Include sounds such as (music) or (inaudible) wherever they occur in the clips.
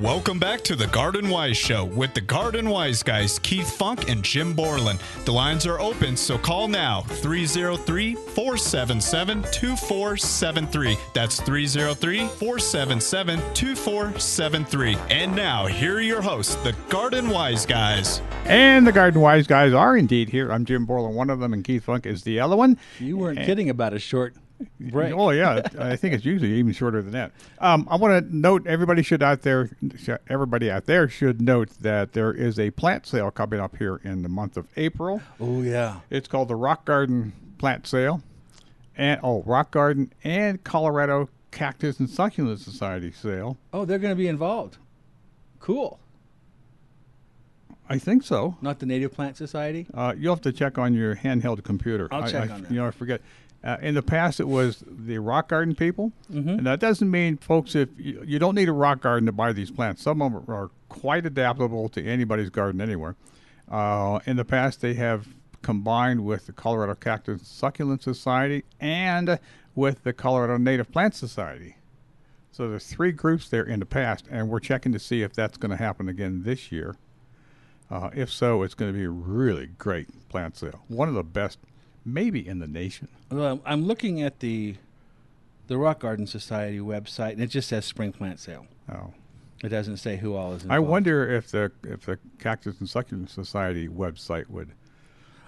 Welcome back to the Garden Wise Show with the Garden Wise guys, Keith Funk and Jim Borland. The lines are open, so call now 303 477 2473. That's 303 477 2473. And now, here are your hosts, the Garden Wise guys. And the Garden Wise guys are indeed here. I'm Jim Borland, one of them, and Keith Funk is the other one. You weren't kidding about a short break. Oh yeah, I think it's usually even shorter than that. Um, I want to note everybody should out there, everybody out there should note that there is a plant sale coming up here in the month of April. Oh yeah, It's called the Rock Garden Plant Sale, and oh, Rock Garden and Colorado Cactus and Succulent Society sale. Oh, they're going to be involved. Cool. I think so. Not the Native Plant Society. Uh, you'll have to check on your handheld computer. I'll I- check I- on that. You know, I forget. Uh, in the past, it was the rock garden people, Mm-hmm. and that doesn't mean, folks, if you, you don't need a rock garden to buy these plants. Some of them are quite adaptable to anybody's garden anywhere. Uh, in the past, they have combined with the Colorado Cactus Succulent Society and with the Colorado Native Plant Society. So there's three groups there in the past, and we're checking to see if that's going to happen again this year. Uh, if so, it's going to be a really great plant sale. One of the best, maybe in the nation. Well, I'm looking at the the Rock Garden Society website, and it just says spring plant sale. Oh, It doesn't say who all is involved. I wonder if the if the Cactus and Succulent Society website would.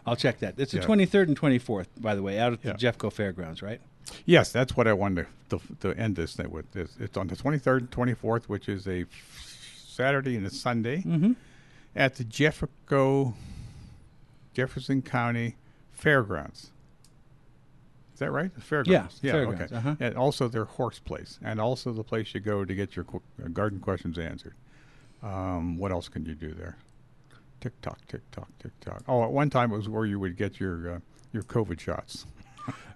I'll check that. It's the Yeah. 23rd and 24th, by the way, out at the Jeffco Fairgrounds, right? Yes, that's what I wanted to, to, to end this thing with. It's, it's on the 23rd and 24th, which is a Saturday and a Sunday, Mm-hmm. at the Jeffco Jefferson County Fairgrounds. Is that right? The fairgrounds. Yeah, fairgrounds, Okay. uh-huh. And also their horse place, and also the place you go to get your qu- uh, garden questions answered. Um, what else can you do there? Tick tock, tick tock, tick tock. Oh, at one time it was where you would get your uh, your COVID shots. (laughs)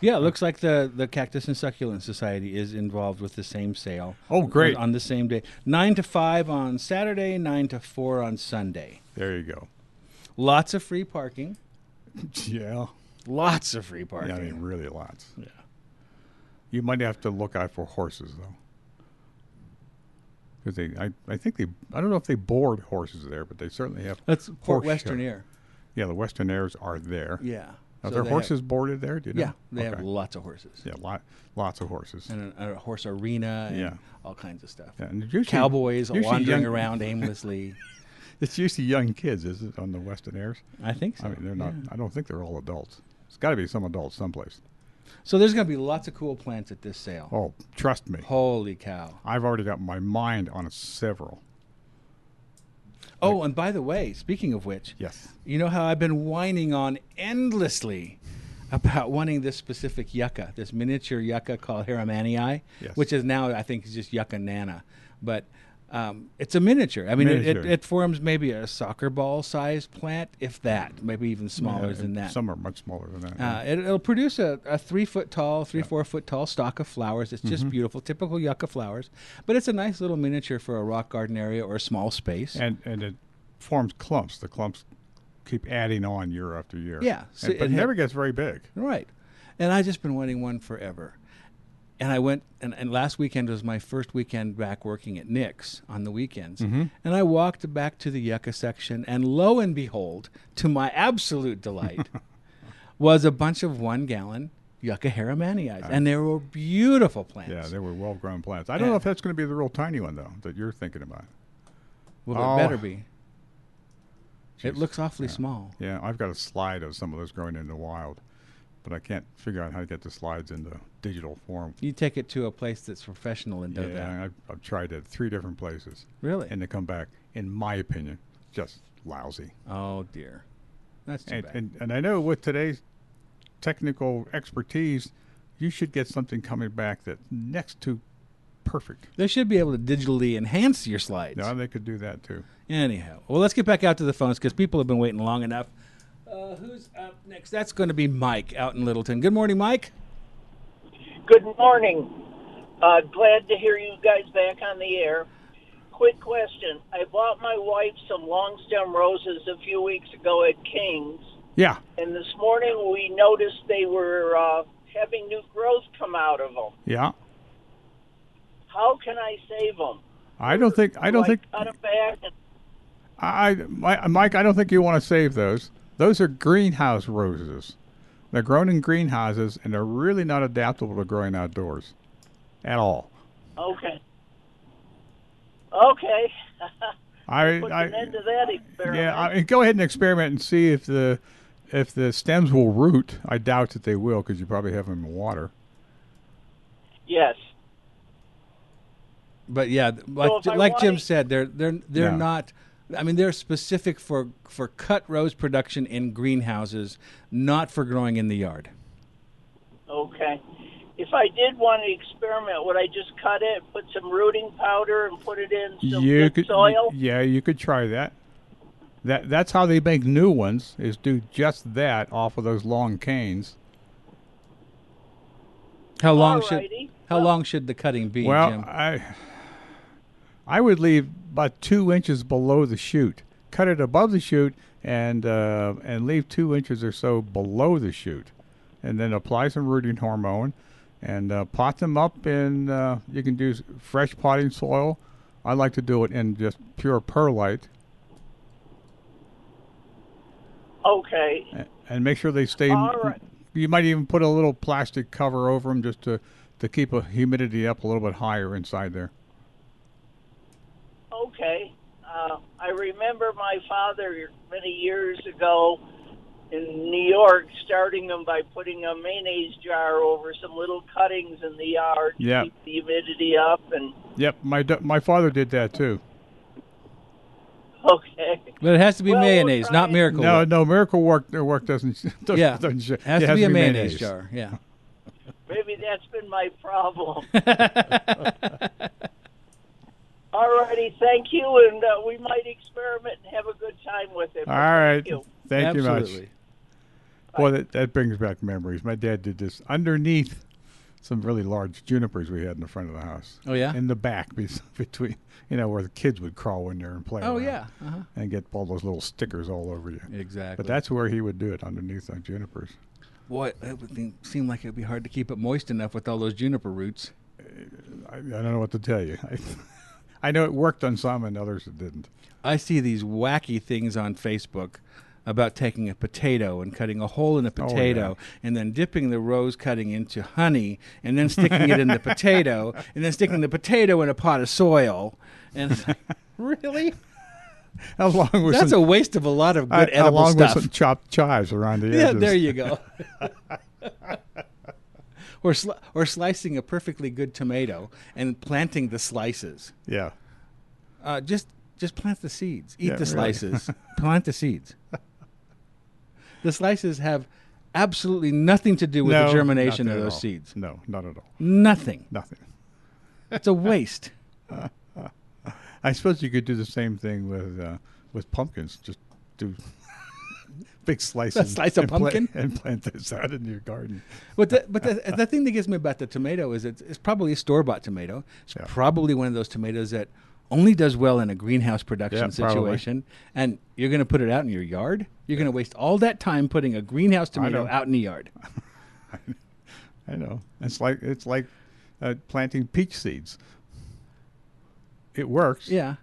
Yeah, it looks like the, the Cactus and Succulent Society is involved with the same sale. Oh, great. On, on the same day. 9 to 5 on Saturday, 9 to 4 on Sunday. There you go. Lots of free parking. (laughs) Yeah. Lots of free parking. Yeah, I mean, really lots. Yeah. You might have to look out for horses, though. Because they, I, I think they, I don't know if they board horses there, but they certainly have. That's Port horse Western show. Air. Yeah, the Westernaires are there. Yeah. Are So there horses boarded there? Do you Have, know? yeah, they have lots of horses. Yeah, lot, lots of horses. And a, a horse arena and Yeah. all kinds of stuff. Yeah, and usually, Cowboys usually wandering young- around aimlessly. It's usually young kids, is it, on the Westernaires? I think so. I mean, they're not. yeah. I don't think they're all adults. It's got to be some adults someplace. So there's going to be lots of cool plants at this sale. Oh, trust me. Holy cow. I've already got my mind on several. Oh, and by the way, speaking of which, Yes. you know how I've been whining on endlessly about wanting this specific yucca, this miniature yucca called Harrimaniae, Yes. which is now I think is just yucca nana, but um, it's a miniature. I mean, it, it, it forms maybe a soccer ball sized plant, if that, maybe even smaller Yeah, than that. Some are much smaller than that. Uh, it, it'll produce a, a three foot tall, three, four foot tall stalk of flowers. It's Mm-hmm. just beautiful, typical yucca flowers. But it's a nice little miniature for a rock garden area or a small space. and and it forms clumps. The clumps keep adding on year after year. Yeah, so And- but it it had- never gets very big. Right. And I've just been wanting one forever. And I went, and, and last weekend was my first weekend back working at Nick's on the weekends. Mm-hmm. And I walked back to the yucca section, and lo and behold, to my absolute delight, (laughs) was a bunch of one gallon yucca harrimaniae. And they were beautiful plants. Yeah, they were well-grown plants. I don't Yeah. know if that's going to be the real tiny one though that you're thinking about. well, Oh. it better be. It looks awfully Yeah. small. Yeah, I've got a slide of some of those growing in the wild, but I can't figure out how to get the slides into digital form. You take it to a place that's professional and do that. Yeah, I've, I've tried it three different places, Really? and to come back, in my opinion, just lousy. oh, dear. That's too And, bad. and and I know with today's technical expertise, you should get something coming back that next to perfect. they should be able to digitally enhance your slides. No, they could do that too. Anyhow, well, let's get back out to the phones because people have been waiting long enough. Uh, who's up next? That's going to be Mike out in Littleton. Good morning, Mike. Good morning. Uh, glad to hear you guys back on the air. Quick question. I bought my wife some long stem roses a few weeks ago at King's, Yeah. and this morning we noticed they were uh, having new growth come out of them. Yeah. How can I save them? I don't think I don't Do think cut them back. And, I, Mike, I don't think you want to save those. Those are greenhouse roses. They're grown in greenhouses, and they're really not adaptable to growing outdoors at all. okay. Okay. (laughs) I, Put I an end to that experiment. yeah, I mean, go ahead and experiment and see if the if the stems will root. I doubt that they will because you probably have them in water. yes. But yeah, like if I like Jim wanna- said, they're they're they're Yeah. not. I mean, they're specific for for cut rose production in greenhouses, not for growing in the yard. Okay. If I did want to experiment, would I just cut it, put some rooting powder, and put it in some you good could, soil? yeah, you could try that. That that's how they make new ones. Is do just that off of those long canes. How long should how Well- long should the cutting be, Well, Jim? I I would leave about two inches below the shoot. Cut it above the shoot and uh, and leave two inches or so below the shoot, and then apply some rooting hormone, and uh, pot them up in. Uh, you can do fresh potting soil. I like to do it in just pure perlite, Okay. a- and make sure they stay. All right. You might even put a little plastic cover over them just to to keep a humidity up a little bit higher inside there. Okay. Uh, I remember my father many years ago in New York starting them by putting a mayonnaise jar over some little cuttings in the yard to Yeah. keep the humidity up. And Yep, my my father did that too. okay. but it has to be well, we'll mayonnaise, not miracle. No, Whip. no, Miracle Work their work doesn't. (laughs) doesn't yeah, doesn't sh- it has it to be a mayonnaise, jar. Yeah. Maybe that's been my problem. (laughs) Alrighty, thank you, and uh, we might experiment and have a good time with it. All right, Thank you. thank you Absolutely. much. Boy, that, that brings back memories. My dad did this underneath some really large junipers we had in the front of the house. Oh yeah. in the back, (laughs) between you know where the kids would crawl in there and play. oh around yeah. Uh-huh. and get all those little stickers all over you. Exactly. But that's where he would do it underneath the junipers. boy, it would think, seem like it'd be hard to keep it moist enough with all those juniper roots. I, I don't know what to tell you. (laughs) I, know it worked on some and others it didn't. I see these wacky things on Facebook about taking a potato and cutting a hole in a Oh, potato and then dipping the rose cutting into honey and then sticking it in the (laughs) potato and then sticking the potato in a pot of soil. And like, (laughs) really? Along with That's some, a waste of a lot of good uh, I- edible along stuff. with some chopped chives around the edges. yeah, there you go. (laughs) or sli- or slicing a perfectly good tomato and planting the slices. Yeah. Uh, just just plant the seeds. Eat Yeah, the really. slices. (laughs) plant the seeds. The slices have absolutely nothing to do with No, the germination of those all. seeds. No, not at all. Nothing. Nothing. It's a waste. (laughs) (laughs) I suppose you could do the same thing with uh, with pumpkins. Just do (laughs) big slice of and pla- pumpkin? and plant those out in your garden. But the, but the, (laughs) the thing that gets me about the tomato is it's, it's probably a store bought tomato. It's Yeah. probably one of those tomatoes that only does well in a greenhouse production Yeah, probably. situation. And you're going to put it out in your yard. You're going to waste all that time putting a greenhouse tomato out in the yard. (laughs) I know. It's like it's like uh, planting peach seeds. It works. Yeah.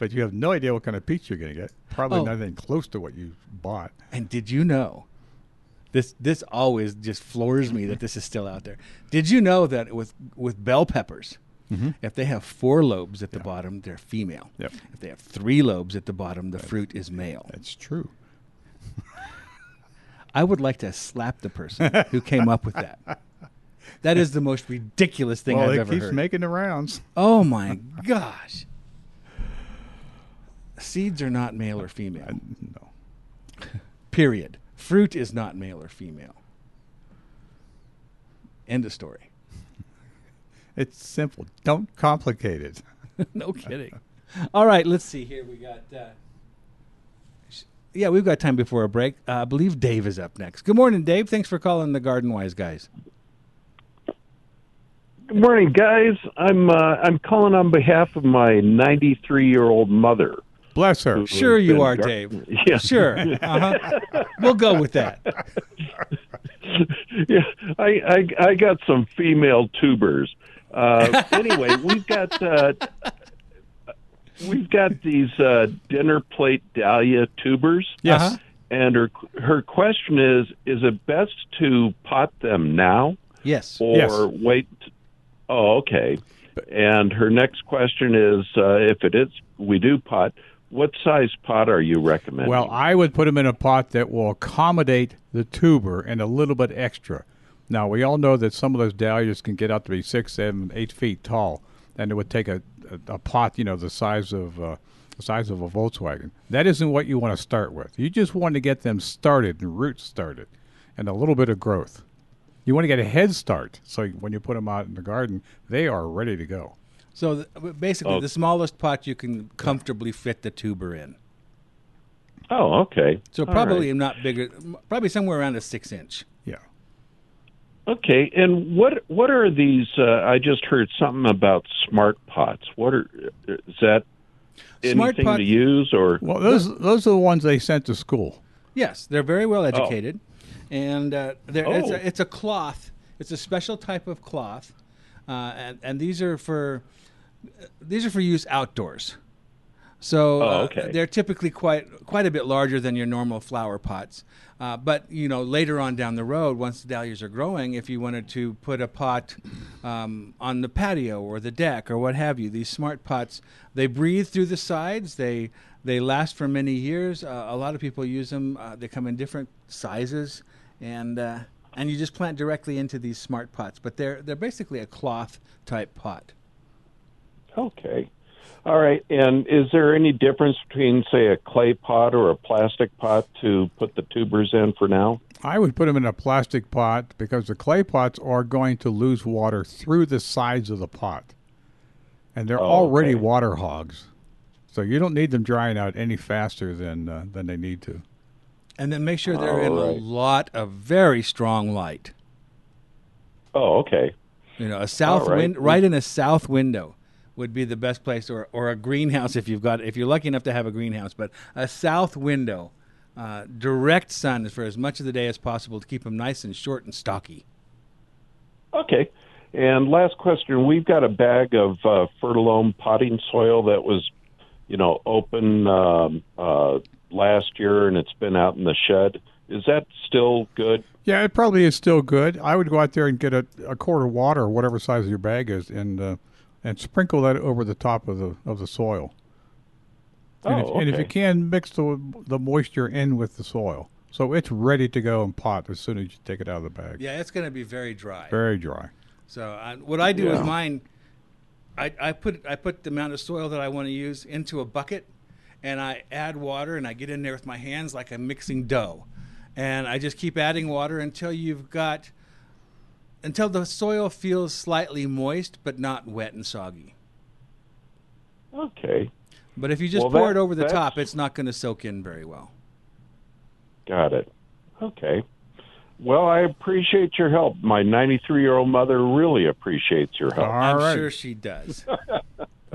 But you have no idea what kind of peach you're going to get. Probably Oh. nothing close to what you bought. And did you know? This this always just floors me that this is still out there. Did you know that with with bell peppers, mm-hmm. if they have four lobes at the bottom, they're female. Yep. If they have three lobes at the bottom, the fruit is male. That's true. (laughs) I would like to slap the person who came up with that. That is the most ridiculous thing well, I've it ever keeps heard. making the rounds. oh my gosh! Seeds are not male or female. I, no. (laughs) Period. Fruit is not male or female. End of story. (laughs) It's simple. Don't complicate it. (laughs) no kidding. All right, let's see here. We got. Uh, yeah, we've got time before a break. Uh, I believe Dave is up next. Good morning, Dave. Thanks for calling the Garden Wise guys. Good morning, guys. I'm uh, I'm calling on behalf of my 93 year old mother. Bless her. Sure you are, gar- Dave. (laughs) Yeah, Sure. Uh-huh. we'll go with that. (laughs) yeah. I, I I got some female tubers. Uh, anyway, we've got uh, (laughs) we've got these uh, dinner plate dahlia tubers. Yes. Uh-huh. And her her question is: Is it best to pot them now Yes. or Yes. wait? Oh, okay. And her next question is: uh, If it is, we do pot. What size pot are you recommending? Well, I would put them in a pot that will accommodate the tuber and a little bit extra. Now, we all know that some of those dahlias can get up to be six, seven, eight feet tall, and it would take a, a, a pot, you know, the size of uh, the size of a Volkswagen. That isn't what you want to start with. You just want to get them started and roots started, and a little bit of growth. You want to get a head start, so when you put them out in the garden, they are ready to go. So th- basically, Oh. the smallest pot you can comfortably fit the tuber in. oh, okay. So All probably right. not bigger, probably somewhere around a six inch. Yeah. Okay, and what what are these? Uh, I just heard something about smart pots. What are is that? Smart anything pot- to use or? Well, those those are the ones they sent to school. Yes, they're very well educated, and uh, they're, it's, Oh. a, it's a cloth. It's a special type of cloth, uh, and and these are for these are for use outdoors. So Oh, uh, they're typically quite quite a bit larger than your normal flower pots. Uh, but you know, later on down the road, once the dahlias are growing, if you wanted to put a pot um, on the patio or the deck or what have you, these smart pots they breathe through the sides. They they last for many years. Uh, a lot of people use them. Uh, they come in different sizes, and uh, and you just plant directly into these smart pots. But they're they're basically a cloth type pot. Okay. All right. And is there any difference between, say, a clay pot or a plastic pot to put the tubers in for now? I would put them in a plastic pot because the clay pots are going to lose water through the sides of the pot. And they're Oh, already okay. water hogs. So you don't need them drying out any faster than uh, than they need to. And then make sure they're in All a lot of very strong light. Oh, okay. You know, a south right. wind, right in a south window, would be the best place, or or a greenhouse if you've got if you're lucky enough to have a greenhouse. But a south window, uh, direct sun for as much of the day as possible to keep them nice and short and stocky. Okay. And last question: We've got a bag of uh, fertilome potting soil that was, you know, open um, uh, last year, and it's been out in the shed. Is that still good? Yeah, it probably is still good. I would go out there and get a, a quart of water, whatever size your bag is, and uh, and sprinkle that over the top of the of the soil. And, Oh, if, and if you can, mix the the moisture in with the soil, so it's ready to go in pot as soon as you take it out of the bag. Yeah, it's going to be very dry. Very dry. So uh, what I do is Yeah. mine. I, I put I put the amount of soil that I want to use into a bucket, and I add water, and I get in there with my hands like I'm mixing dough, and I just keep adding water until you've got until the soil feels slightly moist but not wet and soggy. Okay. But if you just Well, pour that- it over the top, it's not going to soak in very well. Got it. Okay. Well, I appreciate your help. My 93 year old mother really appreciates your help. All I'm right. sure she does. (laughs)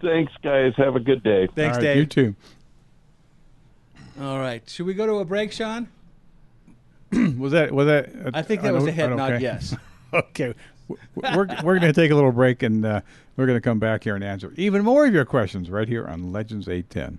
Thanks, guys. Have a good day. Thanks, All right, Dave. You too. All right, should we go to a break, Sean? (clears throat) Was that was that? uh, I think that was a head an nod. okay? Yes. (laughs) okay. W- We're, we're going to take a little break and uh, we're going to come back here and answer even more of your questions right here on Legends 810.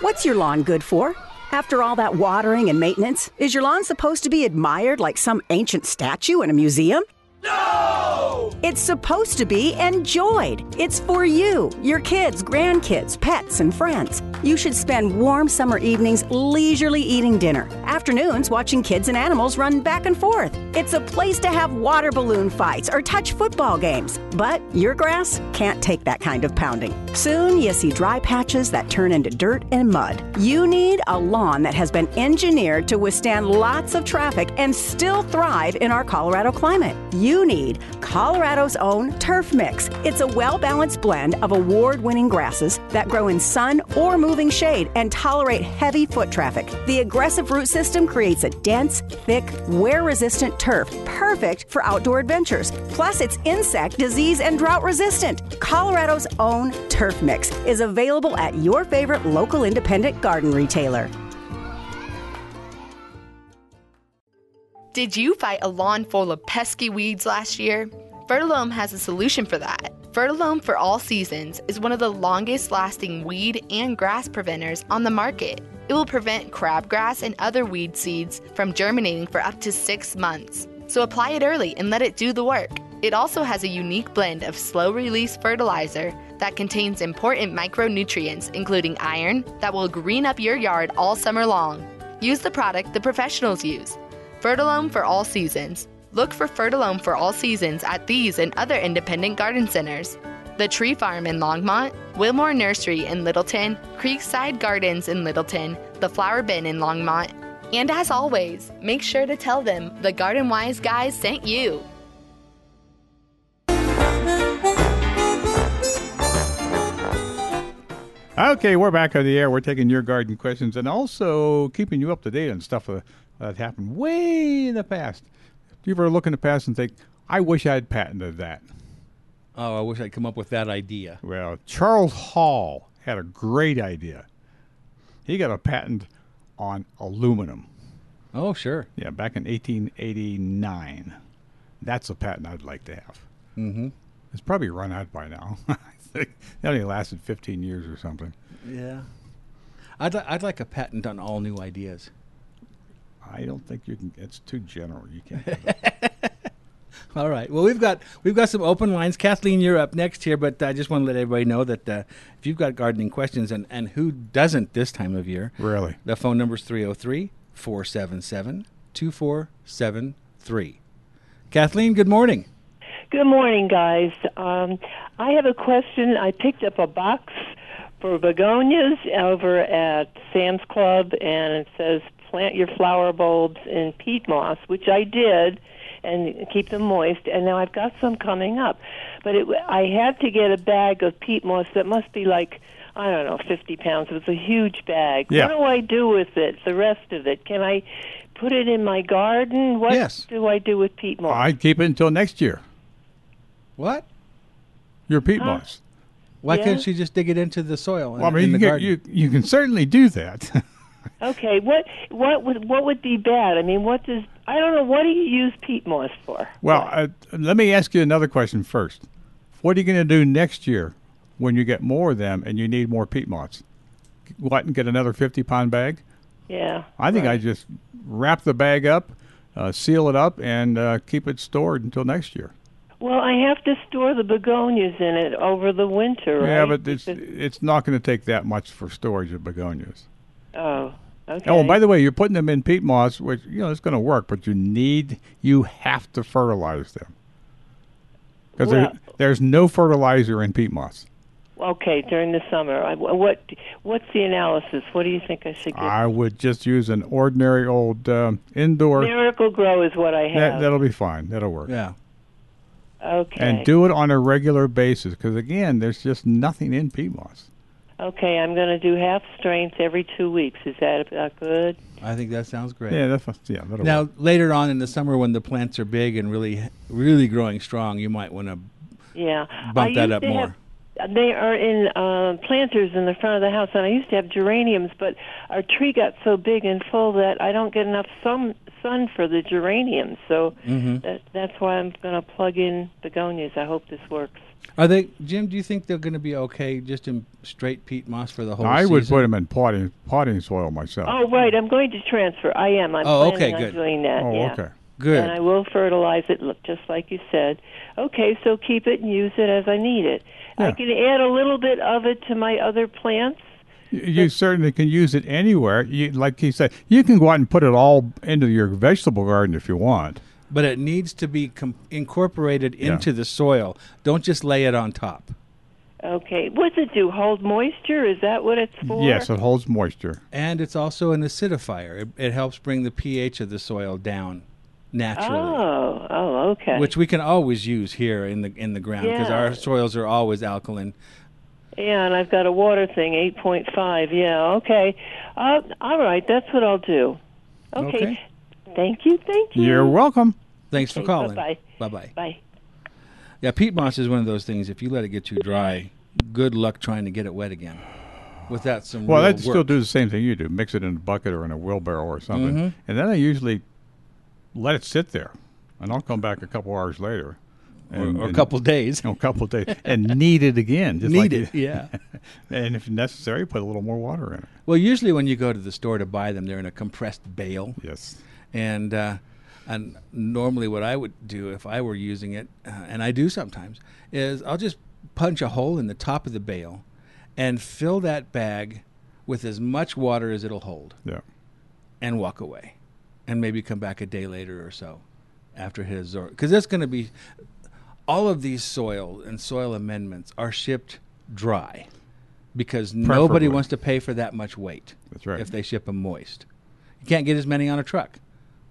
What's your lawn good for? After all that watering and maintenance, is your lawn supposed to be admired like some ancient statue in a museum? No! It's supposed to be enjoyed. It's for you, your kids, grandkids, pets, and friends. You should spend warm summer evenings leisurely eating dinner, afternoons watching kids and animals run back and forth. It's a place to have water balloon fights or touch football games. But your grass can't take that kind of pounding. Soon you see dry patches that turn into dirt and mud. You need a lawn that has been engineered to withstand lots of traffic and still thrive in our Colorado climate. You need Colorado's own Turf Mix. It's a well balanced blend of award winning grasses that grow in sun or moving shade and tolerate heavy foot traffic. The aggressive root system creates a dense, thick, wear resistant turf perfect for outdoor adventures. Plus, it's insect, disease, and drought resistant. Colorado's own Turf Mix is available at your favorite local independent garden retailer. Did you fight a lawn full of pesky weeds last year? Fertilome has a solution for that. Fertilome for all seasons is one of the longest lasting weed and grass preventers on the market. It will prevent crabgrass and other weed seeds from germinating for up to six months. So apply it early and let it do the work. It also has a unique blend of slow release fertilizer that contains important micronutrients, including iron, that will green up your yard all summer long. Use the product the professionals use. Fertilome for all seasons. Look for Fertilome for all seasons at these and other independent garden centers. The Tree Farm in Longmont, Wilmore Nursery in Littleton, Creekside Gardens in Littleton, the Flower Bin in Longmont. And as always, make sure to tell them the Garden Wise guys sent you. Okay, we're back on the air. We're taking your garden questions and also keeping you up to date on stuff uh, that happened way in the past. Do you ever look in the past and think, I wish I'd patented that? Oh, I wish I'd come up with that idea. Well, Charles Hall had a great idea. He got a patent on aluminum. Oh, sure. Yeah, back in 1889. That's a patent I'd like to have. Mm-hmm. It's probably run out by now. I think that only lasted 15 years or something. Yeah. I'd, li- I'd like a patent on all new ideas. I don't think you can. It's too general. You can't. (laughs) All right. Well, we've got we've got some open lines. Kathleen, you're up next here, but I just want to let everybody know that uh, if you've got gardening questions, and, and who doesn't this time of year, really. the phone number is 303 477 2473. Kathleen, good morning. Good morning, guys. Um, I have a question. I picked up a box for begonias over at Sam's Club, and it says plant your flower bulbs in peat moss, which I did, and keep them moist. And now I've got some coming up, but it, I had to get a bag of peat moss that must be like I don't know, 50 pounds. It was a huge bag. Yeah. What do I do with it? The rest of it? Can I put it in my garden? What Yes. do I do with peat moss? I'd keep it until next year. What? Your peat Huh? moss. Why Yeah. couldn't you just dig it into the soil? Well, I in- mean, in you the can, garden? you you can certainly do that. (laughs) Okay, what what would what would be bad? I mean, what does I don't know. What do you use peat moss for? well, uh, let me ask you another question first. What are you going to do next year when you get more of them and you need more peat moss? Go out and get another 50 pound bag? Yeah, I think I just wrap the bag up, uh, seal it up, and uh, keep it stored until next year. Well, I have to store the begonias in it over the winter, right? Yeah, but it's it's not going to take that much for storage of begonias. oh, okay. Oh, and by the way, you're putting them in peat moss, which you know it's going to work, but you need you have to fertilize them because Well- there's no fertilizer in peat moss. okay, during the summer, I, what what's the analysis? What do you think I should get? I would just use an ordinary old um, indoor. Miracle-Gro is what I That, have. that'll be fine. That'll work. yeah. okay. And do it on a regular basis because again, there's just nothing in peat moss. Okay, I'm going to do half strength every two weeks. Is that about good? I think that sounds great. Yeah, that's yeah. That'll Now, work. later on in the summer, when the plants are big and really, really growing strong, you might want to Yeah. bump I that up more. have- They are in uh, planters in the front of the house, and I used to have geraniums, but our tree got so big and full that I don't get enough sun sun for the geraniums. So Mm-hmm. that, that's why I'm going to plug in begonias. I hope this works. Are they, Jim? Do you think they're going to be okay just in straight peat moss for the whole? I would season? put them in potting potting soil myself. Oh, right. I'm going to transfer. I am. I'm Oh, planning okay, on good. doing that. Oh, yeah. okay. Good. And I will fertilize it, look, just like you said. Okay, so keep it and use it as I need it. I can add a little bit of it to my other plants. You- You certainly can use it anywhere. You, like he said, you can go out and put it all into your vegetable garden if you want. but it needs to be com- incorporated Yeah. into the soil. Don't just lay it on top. Okay, what's it do? Hold moisture? Is that what it's for? Yes, it holds moisture. And it's also an acidifier. It, it helps bring the pH of the soil down naturally, Oh, oh, okay. which we can always use here in the in the ground because Yeah. our soils are always alkaline. yeah, and I've got a water thing, eight point five. Yeah, okay. Uh, all right, that's what I'll do. Okay. Okay. Thank you. Thank you. You're welcome. Thanks for calling. bye-bye. Bye bye. Bye. Yeah, peat moss is one of those things. If you let it get too dry, good luck trying to get it wet again. Without some Well, I'd still do the same thing you do. Mix it in a bucket or in a wheelbarrow or something. Mhm. And then I usually let it sit there. And I'll come back a couple hours later or, And- or a and- couple days. (laughs) a couple of days and knead it again. Just like Knead it, you- yeah. (laughs) and if necessary, put a little more water in it. Well, usually when you go to the store to buy them, they're in a compressed bale. Yes. And uh, and normally, what I would do if I were using it, uh, and I do sometimes, is I'll just punch a hole in the top of the bale, and fill that bag with as much water as it'll hold, Yeah. and walk away, and maybe come back a day later or so, after his or. Because that's going to be all of these soil and soil amendments are shipped dry because nobody wants to pay for that much weight That's right. if they ship them moist. You can't get as many on a truck,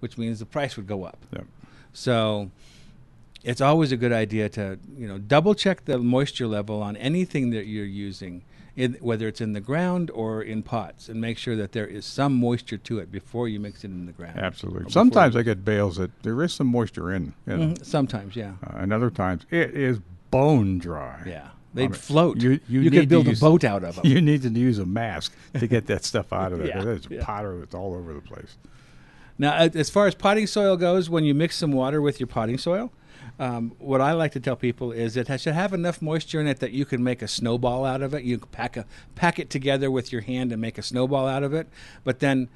which means the price would go up. Yeah. So it's always a good idea to you know double check the moisture level on anything that you're using, in, whether it's in the ground or in pots, and make sure that there is some moisture to it before you mix it in the ground. Absolutely. Sometimes I get bales that there is some moisture in. Mhm, sometimes, yeah, Uh, and other times it is bone dry. yeah, they'd I mean, float. You, you, could need to build use- a boat out of them. (laughs) You need to use a mask to get that stuff out of there. (laughs) Yeah, There's yeah. powder that's all over the place. Now, as far as potting soil goes, when you mix some water with your potting soil, um, what I like to tell people is it should have enough moisture in it that you can make a snowball out of it. You can pack a pack it together with your hand and make a snowball out of it. But then,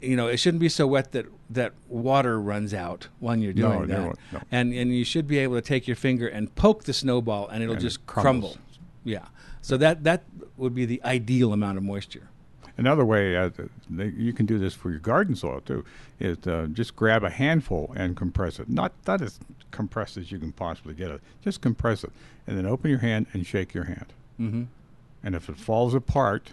you know, it shouldn't be so wet that that water runs out when you're doing no, that. no. And and you should be able to take your finger and poke the snowball, and it'll And just crumbles. crumble. Yeah. So that that would be the ideal amount of moisture. Another way uh, you can do this for your garden soil too is uh, just grab a handful and compress it. Not not as compressed as you can possibly get it. Just compress it, and then open your hand and shake your hand. Mm-hmm. And if it falls apart,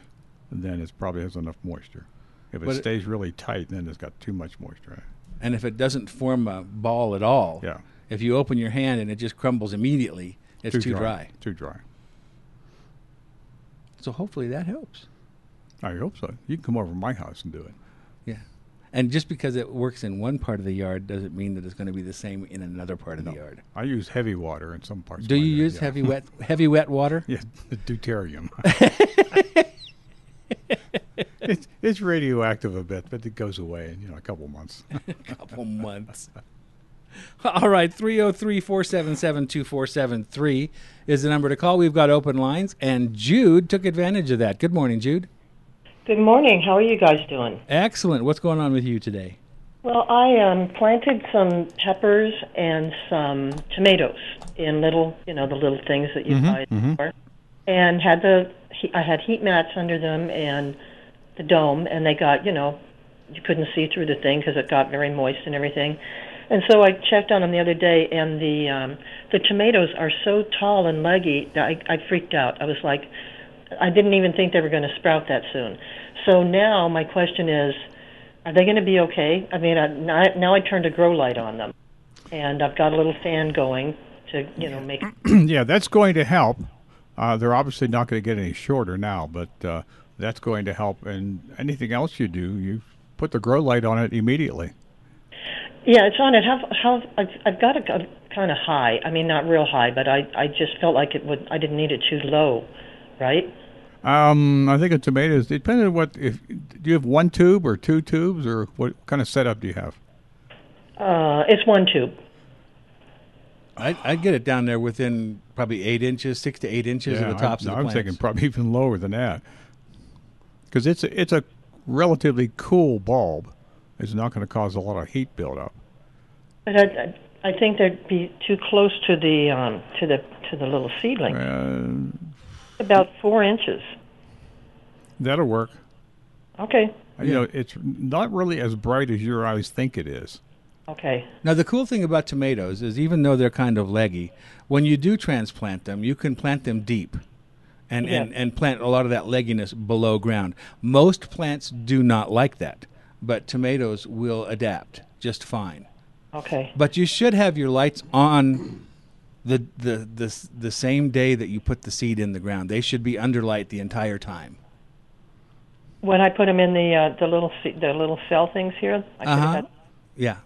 then it probably has enough moisture. If it But it- stays really tight, then it's got too much moisture. in it. And if it doesn't form a ball at all, Yeah. if you open your hand and it just crumbles immediately, it's too, dry. Too dry. So hopefully that helps. I hope so. You can come over to my house and do it. Yeah. And just because it works in one part of the yard doesn't mean that it's going to be the same in another part of the yard. I use heavy water in some parts. Do of you use yeah. heavy wet (laughs) heavy wet water? Yeah, deuterium. (laughs) it's, it's radioactive a bit, but it goes away in you know a couple months. (laughs) a couple months. All right, 303 477 2473 is the number to call. We've got open lines, and Jude took advantage of that. Good morning, Jude. Good morning. How are you guys doing? Excellent. What's going on with you today? Well, I um, planted some peppers and some tomatoes in little, you know, the little things that you buy at the store, and had the he- I had heat mats under them and the dome, and they got, you know, you couldn't see through the thing because it got very moist and everything. And so I checked on them the other day, and the um, the tomatoes are so tall and leggy that I, I freaked out. I was like, I didn't even think they were going to sprout that soon. So now my question is, are they going to be okay? I mean, I, now, I turned a grow light on them, and I've got a little fan going to, you know, make. (clears throat) yeah, that's going to help. Uh, they're obviously not going to get any shorter now, but uh, that's going to help. And anything else you do, you put the grow light on it immediately. Yeah, it's on it. How how I've, I've got it kind of high. I mean, not real high, but I I just felt like it would. I didn't need it too low, right? Um, I think in tomatoes, depending on what if do you have one tube or two tubes or what kind of setup do you have? Uh, it's one tube. I'd, I'd get it down there within probably eight inches, six to eight inches of the I- tops no, of the I'm plants. thinking probably (laughs) even lower than that, because it's a, it's a relatively cool bulb. It's not going to cause a lot of heat buildup. But I, I I think they'd be too close to the um to the to the little seedling. Uh, About four inches. that'll work. Okay. You know, it's not really as bright as your eyes think it is. Okay. Now, the cool thing about tomatoes is even though they're kind of leggy, when you do transplant them, you can plant them deep and, and, and plant a lot of that legginess below ground. Most plants do not like that, but tomatoes will adapt just fine. Okay. But you should have your lights on the, the, the, s- the same day that you put the seed in the ground. They should be under light the entire time. When I put them in the uh, the little the little cell things here, I Uh-huh. had. Yeah.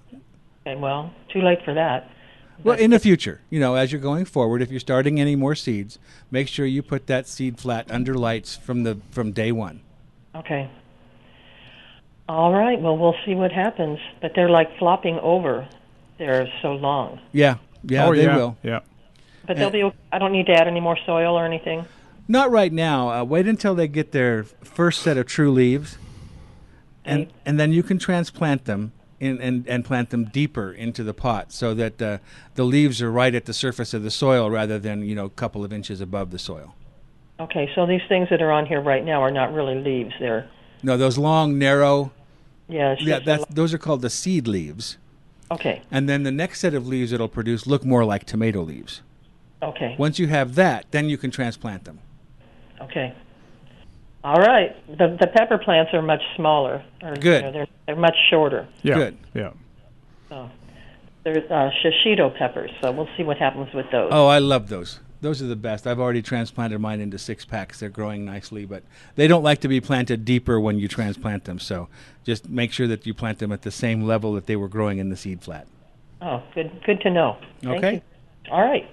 Okay, well, too late for that. Well, in the future, you know, as you're going forward, if you're starting any more seeds, make sure you put that seed flat under lights from the from day one. Okay. All right. Well, we'll see what happens. But they're like flopping over. They're so long. Yeah, Yeah, oh they yeah, will. Yeah. But they'll be. I don't need to add any more soil or anything. Not right now. Uh, wait until they get their first set of true leaves, and Right. and then you can transplant them in, and and plant them deeper into the pot so that uh, the leaves are right at the surface of the soil rather than you know a couple of inches above the soil. Okay, so these things that are on here right now are not really leaves. They're No, those long, narrow. yeah. Yeah, just that's, those are called the seed leaves. Okay. And then the next set of leaves it'll produce look more like tomato leaves. Okay. Once you have that, then you can transplant them. Okay. All right. The the pepper plants are much smaller. Or, Good. You know, they're they're much shorter. Yeah. Good. Yeah. So they're uh, shishito peppers. So we'll see what happens with those. Oh, I love those. Those are the best. I've already transplanted mine into six packs. They're growing nicely, but they don't like to be planted deeper when you transplant them. So just make sure that you plant them at the same level that they were growing in the seed flat. Oh, good good to know. Thank Okay. you. All right.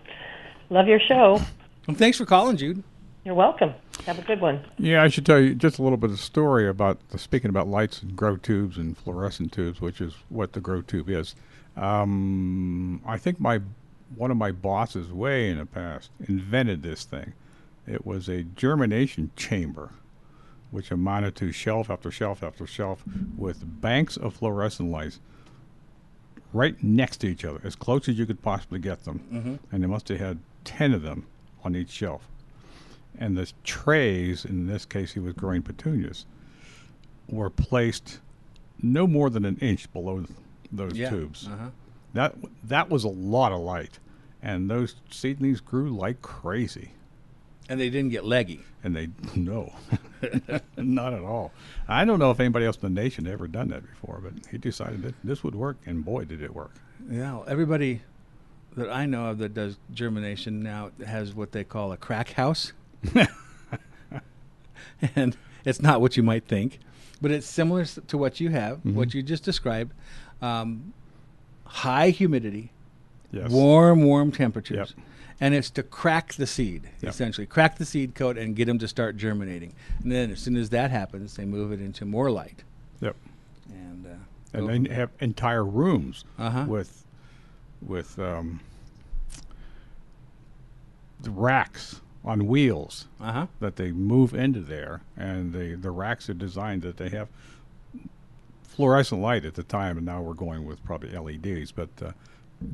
Love your show. Well, thanks for calling, Jude. You're welcome. Have a good one. Yeah, I should tell you just a little bit of story about the, speaking about lights and grow tubes and fluorescent tubes, which is what the grow tube is. Um, I think my one of my bosses way in the past invented this thing. It was a germination chamber, which amounted to shelf after shelf after shelf with banks of fluorescent lights right next to each other, as close as you could possibly get them. And they must have had ten of them on each shelf and the trays, in this case he was growing petunias, were placed no more than an inch below those Yeah, tubes. uh-huh. That that was a lot of light, and those seedlings grew like crazy. And they didn't get leggy. And they no, (laughs) not at all. I don't know if anybody else in the nation ever done that before, but he decided that this would work, and boy, did it work. Yeah, well, everybody that I know of that does germination now has what they call a crack house. (laughs) and it's not what you might think, but it's similar to what you have, what you just described. Um, high humidity, Yes. warm, warm temperatures. Yep. And it's to crack the seed, Yep. essentially. Crack the seed coat and get them to start germinating. And then as soon as that happens, they move it into more light. Yep. And, uh, and go they have entire rooms Uh-huh. with with um, the racks on wheels Uh-huh. that they move into there, and the the racks are designed that they have fluorescent light at the time, and now we're going with probably LEDs, but uh,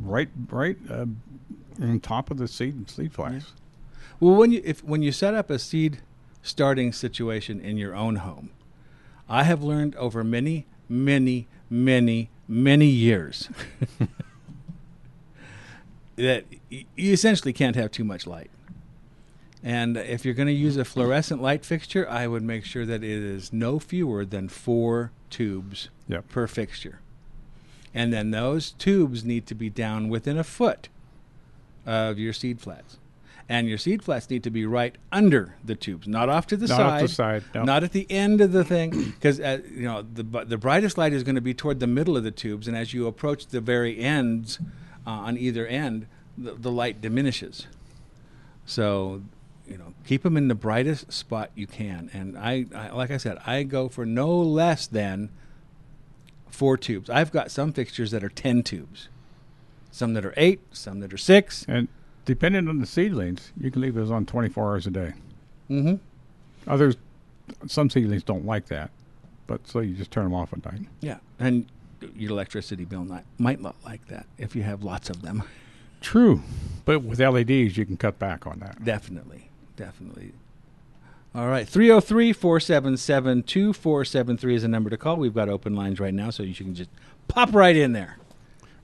right right uh, on top of the seed seed flats. Well, when you if when you set up a seed starting situation in your own home, I have learned over many, many, many, many years (laughs) that you essentially can't have too much light. And if you're going to use a fluorescent light fixture, I would make sure that it is no fewer than four tubes Yep. per fixture. And then those tubes need to be down within a foot of your seed flats. And your seed flats need to be right under the tubes, not off to the Not side. off the side, no. Not at the end of the thing, because uh, you know the the brightest light is going to be toward the middle of the tubes, and as you approach the very ends uh, on either end, the, the light diminishes. So, you know, keep them in the brightest spot you can. And I, I like I said, I go for no less than four tubes. I've got some fixtures that are ten tubes, some that are eight, some that are six. And depending on the seedlings, you can leave those on 24 hours a day. Mm-hmm. Others, some seedlings don't like that, but so you just turn them off at night. Yeah, and your electricity bill not, might not like that if you have lots of them. True, but with LEDs, you can cut back on that. Definitely, definitely. All right, 303 477 2473 is the number to call. We've got open lines right now, so you can just pop right in there.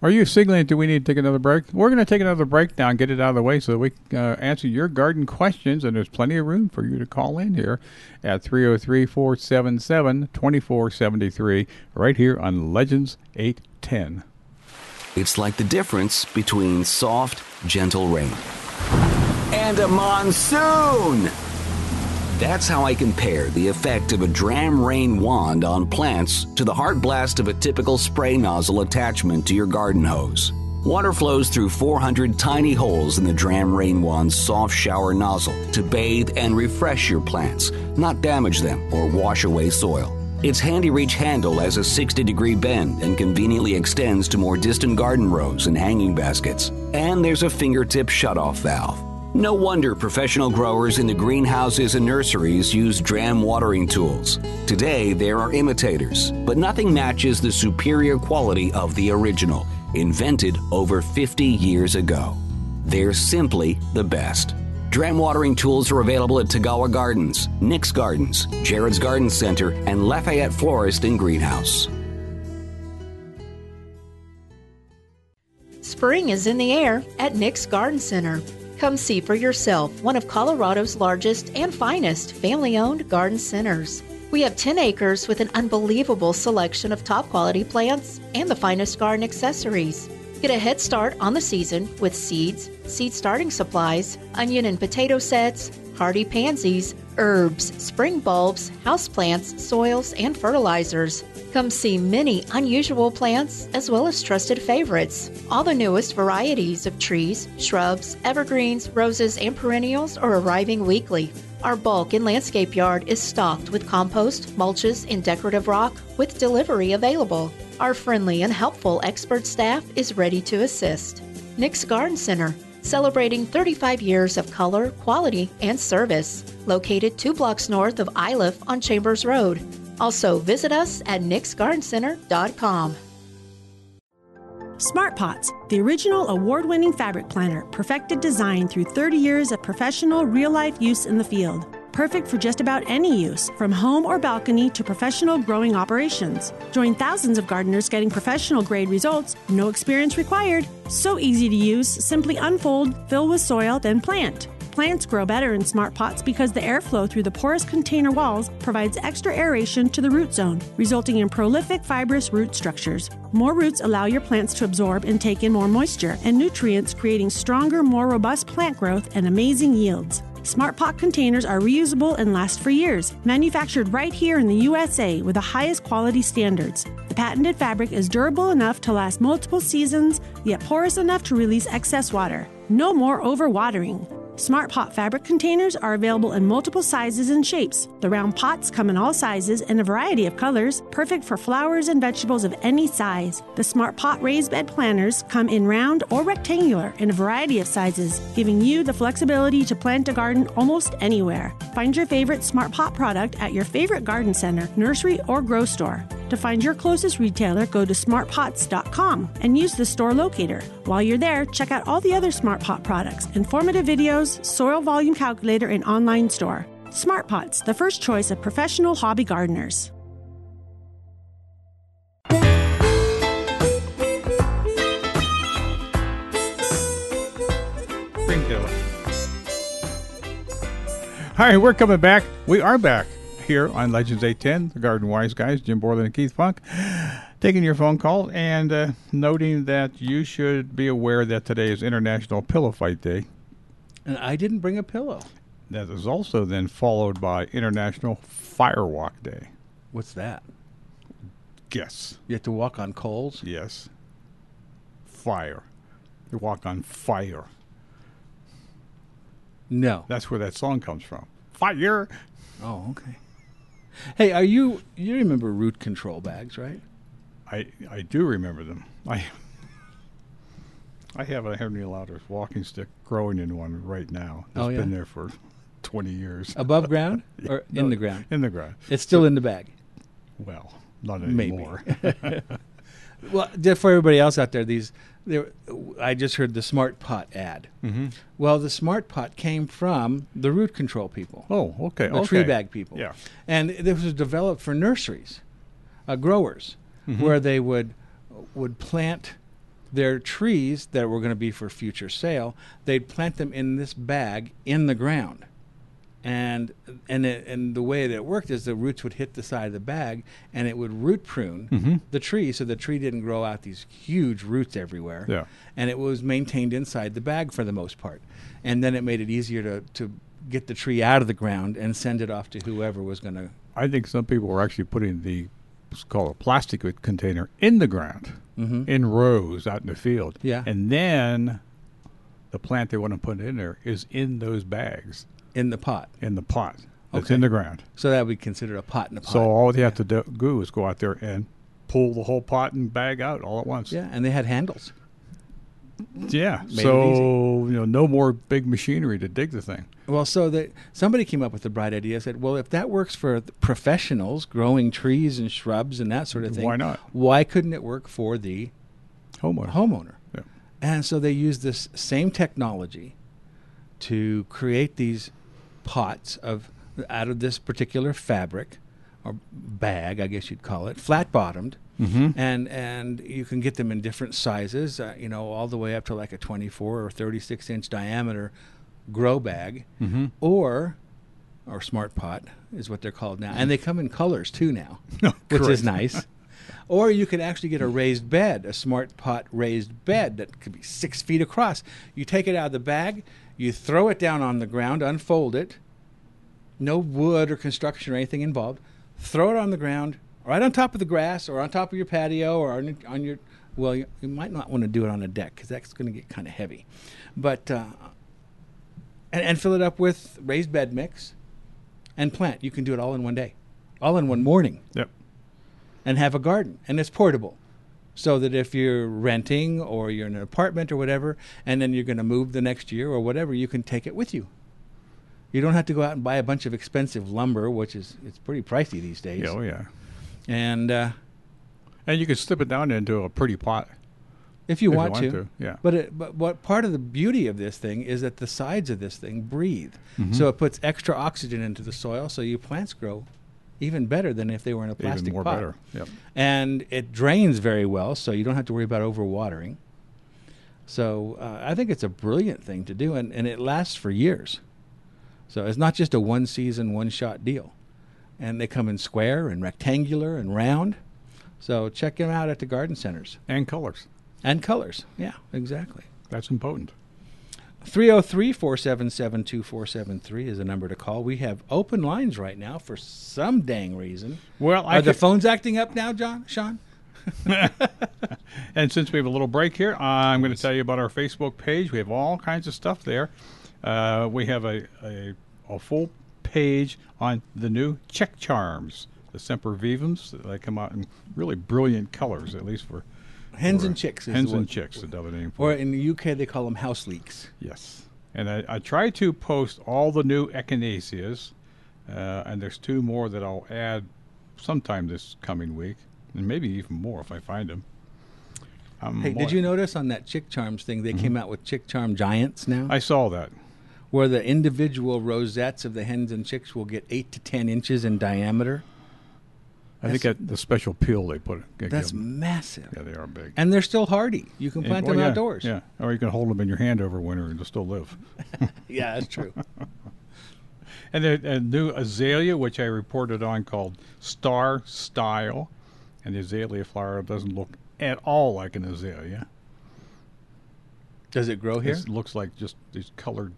Are you signaling? Do we need to take another break? We're going to take another break now and get it out of the way so that we can uh, answer your garden questions. And there's plenty of room for you to call in here at 303 477 2473 right here on Legends 810. It's like the difference between soft, gentle rain and a monsoon. That's how I compare the effect of a Dramm rain wand on plants to the hard blast of a typical spray nozzle attachment to your garden hose. Water flows through 400 tiny holes in the Dramm Rain Wand's soft shower nozzle to bathe and refresh your plants, not damage them or wash away soil. Its handy reach handle has a 60 degree bend and conveniently extends to more distant garden rows and hanging baskets. And there's a fingertip shutoff valve. No wonder professional growers in the greenhouses and nurseries use Dramm watering tools. Today, there are imitators, but nothing matches the superior quality of the original, invented over 50 years ago. They're simply the best. Dramm watering tools are available at Tagawa Gardens, Nick's Gardens, Jared's Garden Center, and Lafayette Florist and Greenhouse. Spring is in the air at Nick's Garden Center. Come see for yourself one of Colorado's largest and finest family owned garden centers. We have 10 acres with an unbelievable selection of top quality plants and the finest garden accessories. Get a head start on the season with seeds, seed starting supplies, onion and potato sets, hardy pansies, herbs, spring bulbs, houseplants, soils, and fertilizers. Come see many unusual plants as well as trusted favorites. All the newest varieties of trees, shrubs, evergreens, roses, and perennials are arriving weekly. Our bulk and landscape yard is stocked with compost, mulches, and decorative rock with delivery available. Our friendly and helpful expert staff is ready to assist. Nick's Garden Center, celebrating 35 years of color, quality, and service. Located two blocks north of Iliff on Chambers Road. Also, visit us at nicksgardencenter.com. Smart Pots, the original award winning fabric planner, perfected design through 30 years of professional real life use in the field. Perfect for just about any use, from home or balcony to professional growing operations. Join thousands of gardeners getting professional grade results, no experience required. So easy to use, simply unfold, fill with soil, then plant. Plants grow better in smart pots because the airflow through the porous container walls provides extra aeration to the root zone, resulting in prolific fibrous root structures. More roots allow your plants to absorb and take in more moisture and nutrients, creating stronger, more robust plant growth and amazing yields. Smart Pot containers are reusable and last for years, manufactured right here in the USA with the highest quality standards. The patented fabric is durable enough to last multiple seasons, yet porous enough to release excess water. No more overwatering. Smart Pot fabric containers are available in multiple sizes and shapes. The round pots come in all sizes and a variety of colors, perfect for flowers and vegetables of any size. The Smart Pot raised bed planters come in round or rectangular in a variety of sizes, giving you the flexibility to plant a garden almost anywhere. Find your favorite Smart Pot product at your favorite garden center, nursery, or grow store. To find your closest retailer, go to smartpots.com and use the store locator. While you're there, check out all the other Smart Pot products, informative videos, soil volume calculator, and online store. Smart Pots, the first choice of professional hobby gardeners. Springfield. All right, we're coming back. We are back here on Legends 810, the Garden Wise guys, Jim Borland and Keith Funk, taking your phone call and uh, noting that you should be aware that today is International Pillow Fight Day. And I didn't bring a pillow. That is also then followed by International Firewalk Day. What's that? Guess. You have to walk on coals? Yes. Fire. You walk on fire. No. That's where that song comes from. Fire. Oh, okay. Hey, are you you remember root control bags, right? I I do remember them. I I have a Harry Lauder's walking stick growing in one right now. Oh, it's Oh, yeah? been there for 20 years. Above ground (laughs) or No, in the ground? In the ground. It's still in the bag. Well, not Maybe. anymore. (laughs) (laughs) Well, for everybody else out there, these there, I just heard the Smart Pot ad. Mhm. Well, the Smart Pot came from the root control people. Oh, okay, The tree bag people. Yeah. and this was developed for nurseries, uh, growers, Mhm. where they would would plant their trees that were going to be for future sale. They'd plant them in this bag in the ground. And and it, and the way that it worked is the roots would hit the side of the bag, and it would root prune Mhm. the tree, so the tree didn't grow out these huge roots everywhere. Yeah. And it was maintained inside the bag for the most part, and then it made it easier to to get the tree out of the ground and send it off to whoever was going to. I think some people were actually putting the it's called a plastic container in the ground, Mhm. in rows out in the field. Yeah. And then the plant they want to put in there is in those bags. In the pot. In the pot. It's Okay. in the ground. So that we consider a pot in a pot. So all they have to do, do is go out there and pull the whole pot and bag out all at once. yeah, and they had handles. Yeah. Made so you know, no more big machinery to dig the thing. Well, so that somebody came up with the bright idea. Said, "Well, if that works for professionals growing trees and shrubs and that sort of thing, Why not? Why couldn't it work for the Homeowner. homeowner?" Yeah. And so they used this same technology to create these pots of out of this particular fabric or bag, I guess you'd call it, flat bottomed. Mhm. And and you can get them in different sizes, uh, you know, all the way up to like a 24 or 36 inch diameter grow bag, Mhm. or or smart pot is what they're called now, and they come in colors too now, (laughs) Oh, which is nice. (laughs) Or you could actually get a raised bed, a smart pot raised bed that could be six feet across. You take it out of the bag, you throw it down on the ground, unfold it, no wood or construction or anything involved. Throw it on the ground, right on top of the grass, or on top of your patio, or on, on your. Well, you, you might not want to do it on a deck because that's going to get kind of heavy. But uh, and, and fill it up with raised bed mix and plant. You can do it all in one day, all in one morning. Yep. And have a garden, and it's portable, so that if you're renting or you're in an apartment or whatever, and then you're going to move the next year or whatever, you can take it with you. You don't have to go out and buy a bunch of expensive lumber, which is it's pretty pricey these days. Yeah, oh yeah. And uh, And you can slip it down into a pretty pot. if you If you want, want to. to, yeah. But it, but what part of the beauty of this thing is that the sides of this thing breathe, Mhm. so it puts extra oxygen into the soil, so your plants grow even better than if they were in a plastic even more pot. better, yep. And it drains very well, so you don't have to worry about overwatering. So uh, I think it's a brilliant thing to do, and, and it lasts for years. So it's not just a one season, one shot deal. And they come in square and rectangular and round. So check them out at the garden centers. And colors. And colors. Yeah, exactly. That's important. 303 477 2473 is the number to call. We have open lines right now for some dang reason. Well, I Are the could- phones acting up now, John? Sean? (laughs) (laughs) And since we have a little break here, I'm going to tell you about our Facebook page. We have all kinds of stuff there. Uh, we have a, a, a full page on the new Chick Charms, the Sempervivums. They come out in really brilliant colors, at least for Hens and chicks. Is Hens and chicks, the double name for Or it. in the UK, they call them house leeks. Yes. And I, I try to post all the new echinaceas, uh, and there's two more that I'll add sometime this coming week, and maybe even more if I find them. Um, Hey, did you notice on that Chick Charms thing, they came out with Chick Charm Giants now? I saw that. Where the individual rosettes of the hens and chicks will get 8 to 10 inches in diameter. I think that the special peel they put. they That's massive. Yeah, they are big. And they're still hardy. You can And- plant well, them yeah, outdoors. Yeah, or you can hold them in your hand over winter and they'll still live. (laughs) Yeah, that's true. (laughs) and a new azalea, which I reported on, called Star Style, and the azalea flower doesn't look at all like an azalea. Does it grow here? It looks like just these colored.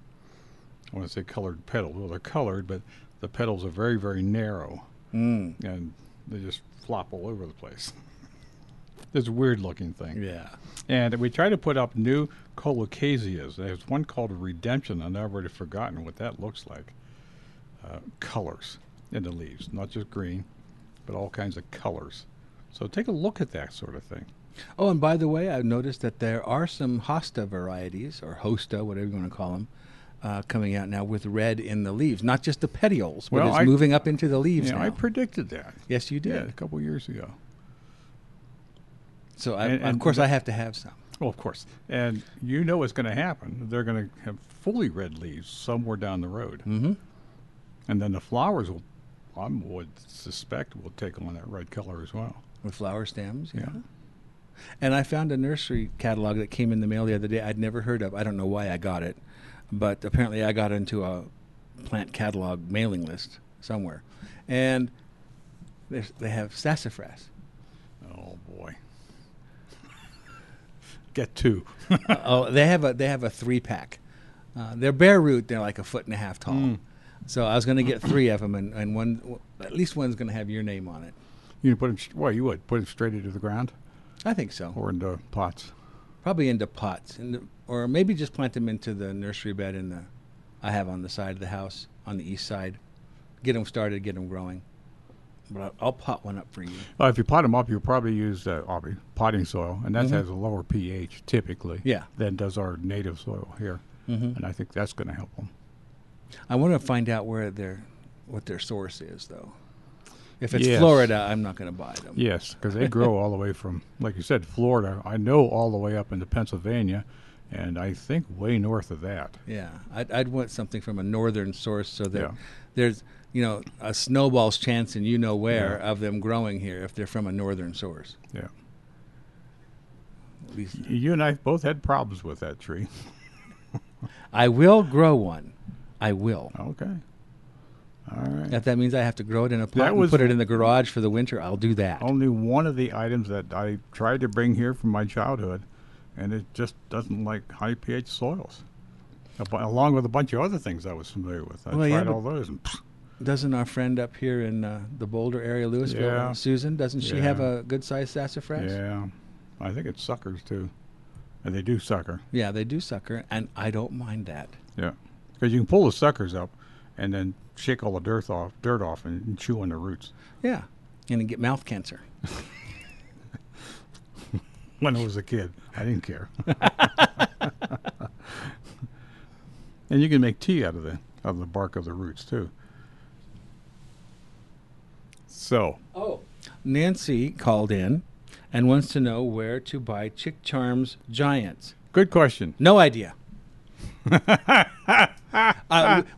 I want to say colored petals. Well, they're colored, but the petals are very, very narrow, Mm. and they just flop all over the place. It's a weird looking thing. Yeah. And we try to put up new colocasias. There's one called Redemption, and I've already forgotten what that looks like. Uh, colors in the leaves, not just green, but all kinds of colors. So take a look at that sort of thing. Oh, and by the way, I've noticed that there are some hosta varieties, or hosta, whatever you want to call them, uh, coming out now with red in the leaves. Not just the petioles, but it's I- moving up into the leaves Yeah, now. I predicted that. yes, you did. Yeah, a couple years ago. So, I, And- of course, the- I have to have some. Well, of course. And you know what's going to happen. They're going to have fully red leaves somewhere down the road. Mm-hmm. And then the flowers will, I would suspect, will take on that red color as well. With flower stems, yeah. Yeah. And I found a nursery catalog that came in the mail the other day. I'd never heard of. I don't know why I got it, but apparently I got into a plant catalog mailing list somewhere, and they have sassafras. Oh, boy. Get two. (laughs) oh, they have a they have a three pack. Uh, they're bare root. They're like a foot and a half tall. Mm. So I was going to get three of them, and, and one at least one's going to have your name on it. You put them, well, you would put them straight into the ground I think so. or into pots. Probably into pots, in the, or maybe just plant them into the nursery bed in the I have on the side of the house on the east side. get them started, get them growing. But I'll, I'll pot one up for you. Well, if you pot them up, you'll probably use uh, potting soil, and that Mhm. has a lower pH typically Yeah. than does our native soil here. Mhm. And I think that's going to help them. I want to find out where their what their source is, though. If it's Yes. Florida, I'm not going to buy them. Yes, because they grow all the way from, like you said, Florida. I know all the way up into Pennsylvania, and I think way north of that. Yeah, I'd, I'd want something from a northern source so that Yeah. there's you know a snowball's chance, and you know where Yeah. of them growing here if they're from a northern source. Yeah. Least You and I both had problems with that tree. (laughs) I will grow one. I will. Okay. All right. If that means I have to grow it in a pot That and was- put it in the garage for the winter, I'll do that. Only one of the items that I tried to bring here from my childhood, and it just doesn't like high pH soils. Along with a bunch of other things I was familiar with. I Well, tried but- all those. And Doesn't our friend up here in uh, the Boulder area, Louisville, Yeah. Susan, doesn't she have a good sized sassafras? yeah, I think it's suckers too. And they do sucker. Yeah, they do sucker, and I don't mind that. Yeah. Because you can pull the suckers up and then shake all the dirt off, dirt off and, and chew on the roots. Yeah, and then get mouth cancer. (laughs) when I was a kid. I didn't care. (laughs) and you can make tea out of the out of the bark of the roots too. So Oh, Nancy called in and wants to know where to buy Chick Charms Giants. good question. No idea. (laughs)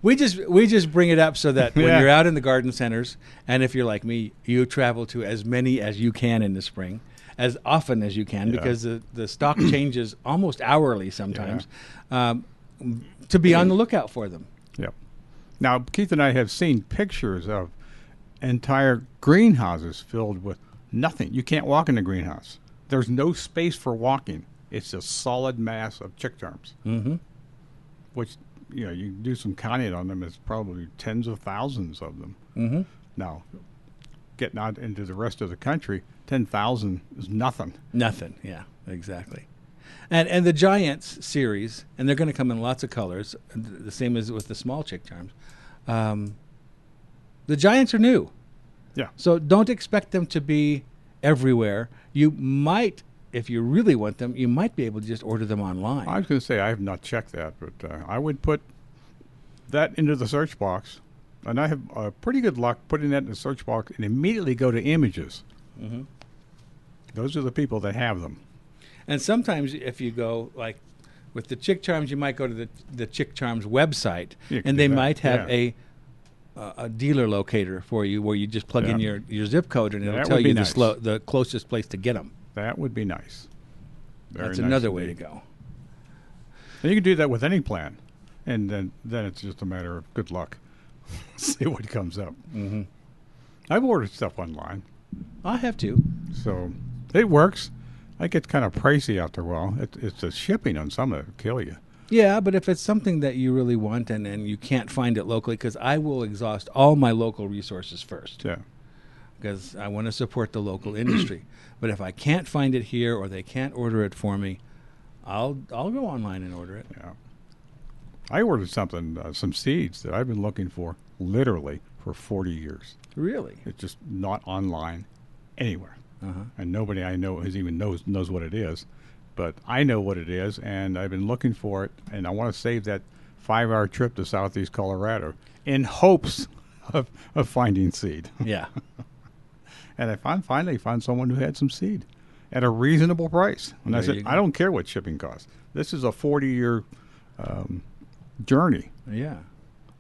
we just we just bring it up so that when Yeah. you're out in the garden centers, and if you're like me, you travel to as many as you can in the spring, as often as you can, Yeah. because the the stock (clears throat) changes almost hourly sometimes. Um, to be on the lookout for them. Yep. Now Keith and I have seen pictures of entire greenhouses filled with nothing. You can't walk in the greenhouse. There's no space for walking. It's a solid mass of chick charms. Mm-hmm. which you know you do some counting on them. It's probably tens of thousands of them. Mm-hmm. Now, getting out into the rest of the country, ten thousand is nothing. Nothing. Yeah, exactly. And and the Giants series, and they're going to come in lots of colors, the same as with the small chick charms. Um, the Giants are new. Yeah. So don't expect them to be everywhere. You might, if you really want them, you might be able to just order them online. I was going to say I have not checked that, but uh, I would put that into the search box, and I have uh, pretty good luck putting that in the search box and immediately go to images. Mhm. Those are the people that have them. And sometimes if you go like with the Chick Charms, you might go to the the Chick Charms website, and they that, might have yeah. a uh, a dealer locator for you, where you just plug in your, your zip code, and it'll tell you the nice. slow, the closest place to get them. That would be nice. Very That's nice another way to indeed. go. And you can do that with any plan, and then then it's just a matter of good luck. (laughs) See what comes up. Mm-hmm. I've ordered stuff online, I have to. so it works. It gets kind of pricey after a while. It, it's the shipping on some will kill you. Yeah, but if it's something that you really want and, and you can't find it locally, because I will exhaust all my local resources first. Yeah. Because I want to support the local (clears throat) industry. But if I can't find it here or they can't order it for me, I'll I'll go online and order it. Yeah. I ordered something, uh, some seeds that I've been looking for literally for 40 years. Really? It's just not online anywhere. Uh-huh. and nobody I know has even knows knows what it is. But I know what it is, and I've been looking for it, and I want to save that five-hour trip to Southeast Colorado in hopes (laughs) of, of finding seed. Yeah. (laughs) and I found, finally found someone who had some seed at a reasonable price, and I said. I don't care what shipping costs. This is a forty-year um, journey Yeah.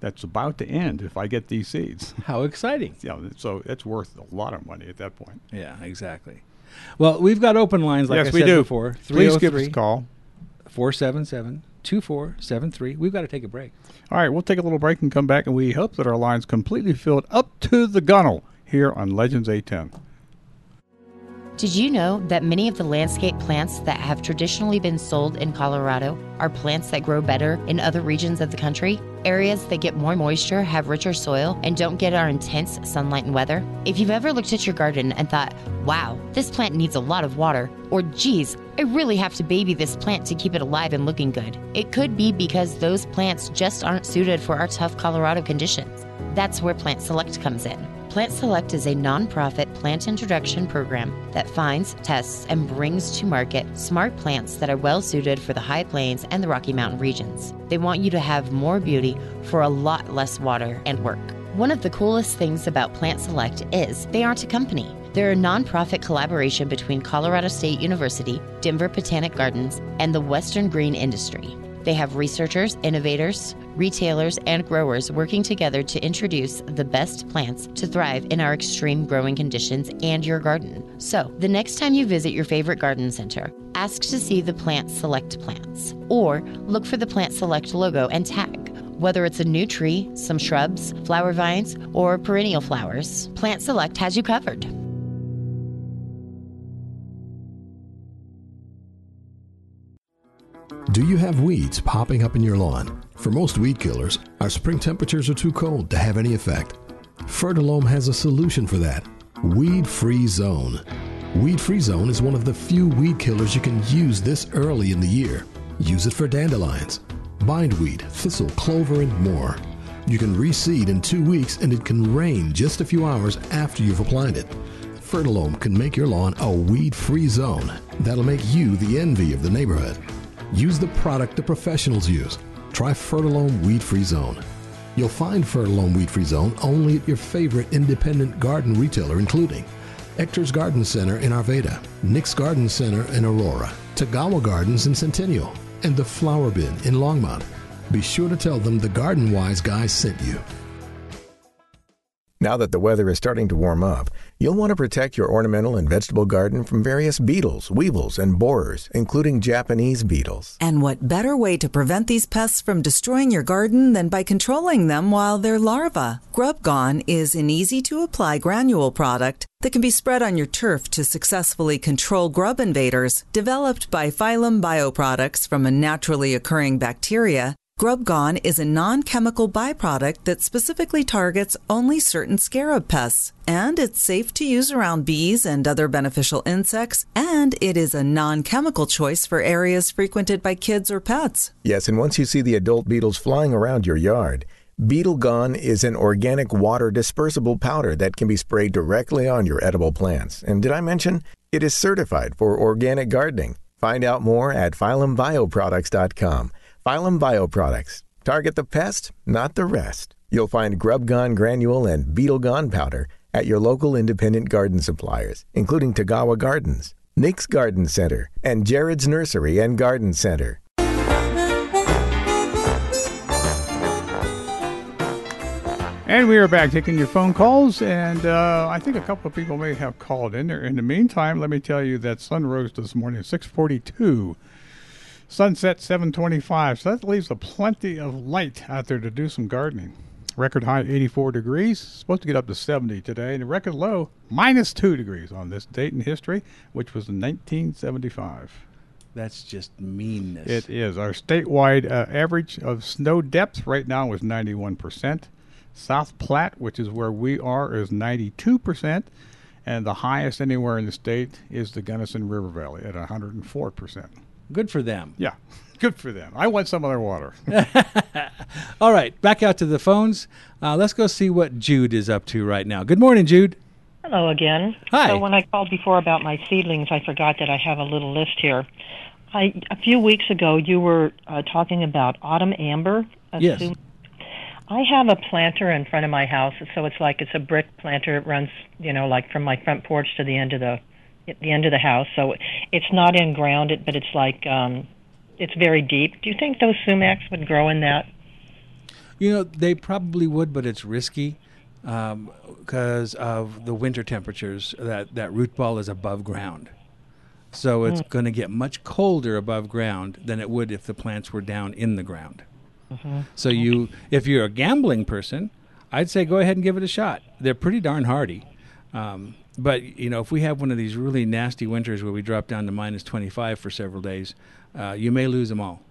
that's about to end if I get these seeds. (laughs) How exciting. yeah, so it's worth a lot of money at that point. Yeah, exactly. Well, we've got open lines, like yes, I we said do. before. Please give us a call. 477 2473. We've got to take a break. All right, we'll take a little break and come back, and we hope that our line's completely filled up to the gunnel here on Legends 810. Did you know that many of the landscape plants that have traditionally been sold in Colorado are plants that grow better in other regions of the country? Areas that get more moisture, have richer soil, and don't get our intense sunlight and weather? If you've ever looked at your garden and thought, wow, this plant needs a lot of water, or geez, I really have to baby this plant to keep it alive and looking good, it could be because those plants just aren't suited for our tough Colorado conditions. That's where Plant Select comes in. Plant Select is a nonprofit plant introduction program that finds, tests, and brings to market smart plants that are well suited for the high plains and the Rocky Mountain regions. They want you to have more beauty for a lot less water and work. One of the coolest things about Plant Select is they aren't a company. They're a nonprofit collaboration between Colorado State University, Denver Botanic Gardens, and the Western green industry. They have researchers, innovators, retailers, and growers working together to introduce the best plants to thrive in our extreme growing conditions and your garden. So, the next time you visit your favorite garden center, ask to see the Plant Select plants, or look for the Plant Select logo and tag. Whether it's a new tree, some shrubs, flower vines, or perennial flowers, Plant Select has you covered. Do you have weeds popping up in your lawn? For most weed killers, our spring temperatures are too cold to have any effect. Fertilome has a solution for that Weed Free Zone. Weed Free Zone is one of the few weed killers you can use this early in the year. Use it for dandelions, bindweed, thistle, clover, and more. You can reseed in two weeks and it can rain just a few hours after you've applied it. Fertilome can make your lawn a weed free zone. That'll make you the envy of the neighborhood. Use the product the professionals use. Try Fertilome Weed Free Zone. You'll find Fertilome Weed Free Zone only at your favorite independent garden retailer, including Echter's Garden Center in Arvada, Nick's Garden Center in Aurora, Tagawa Gardens in Centennial, and the Flower Bin in Longmont. Be sure to tell them the Garden Wise guys sent you. Now that the weather is starting to warm up, you'll want to protect your ornamental and vegetable garden from various beetles, weevils, and borers, including Japanese beetles. And what better way to prevent these pests from destroying your garden than by controlling them while they're larvae? Grub Gone is an easy to apply granule product that can be spread on your turf to successfully control grub invaders. Developed by Phyllom Bioproducts from a naturally occurring bacteria, Grub Gone is a non chemical byproduct that specifically targets only certain scarab pests. And it's safe to use around bees and other beneficial insects. And it is a non chemical choice for areas frequented by kids or pets. Yes, and once you see the adult beetles flying around your yard, Beetle Gone is an organic water dispersible powder that can be sprayed directly on your edible plants. And did I mention it is certified for organic gardening? Find out more at phyllombioproducts.com. Phyllom Bioproducts. Target the pest, not the rest. You'll find Grub Gone Granule and Beetle Gone Powder at your local independent garden suppliers, including Tagawa Gardens, Nick's Garden Center, and Jared's Nursery and Garden Center. And we are back taking your phone calls, and uh, I think a couple of people may have called in there. In the meantime, let me tell you that sun rose this morning at 642. Sunset 725, so that leaves a plenty of light out there to do some gardening. Record high 84 degrees, supposed to get up to 70 today, and the record low minus 2 degrees on this date in history, which was in 1975. That's just meanness. It is. Our statewide uh, average of snow depth right now is 91%. South Platte, which is where we are, is 92%. And the highest anywhere in the state is the Gunnison River Valley at 104%. Good for them. Yeah, (laughs) good for them. I want some of their water. (laughs) (laughs) All right, back out to the phones. Uh, let's go see what Jude is up to right now. Good morning, Jude. Hello again. Hi. So when I called before about my seedlings, I forgot that I have a little list here. I a few weeks ago you were uh, talking about autumn amber. Yes. Assume- I have a planter in front of my house, so it's like it's a brick planter. It runs, you know, like from my front porch to the end of the at the end of the house. So it's not in ground, but it's like um, it's very deep. Do you think those sumacs would grow in that? You know, they probably would, but it's risky because of the winter temperatures. That, that root ball is above ground. So it's Mm. going to get much colder above ground than it would if the plants were down in the ground. Mhm. So you, if you're a gambling person, I'd say go ahead and give it a shot. They're pretty darn hardy. Um, but you know, if we have one of these really nasty winters where we drop down to minus 25 for several days, uh, you may lose them all.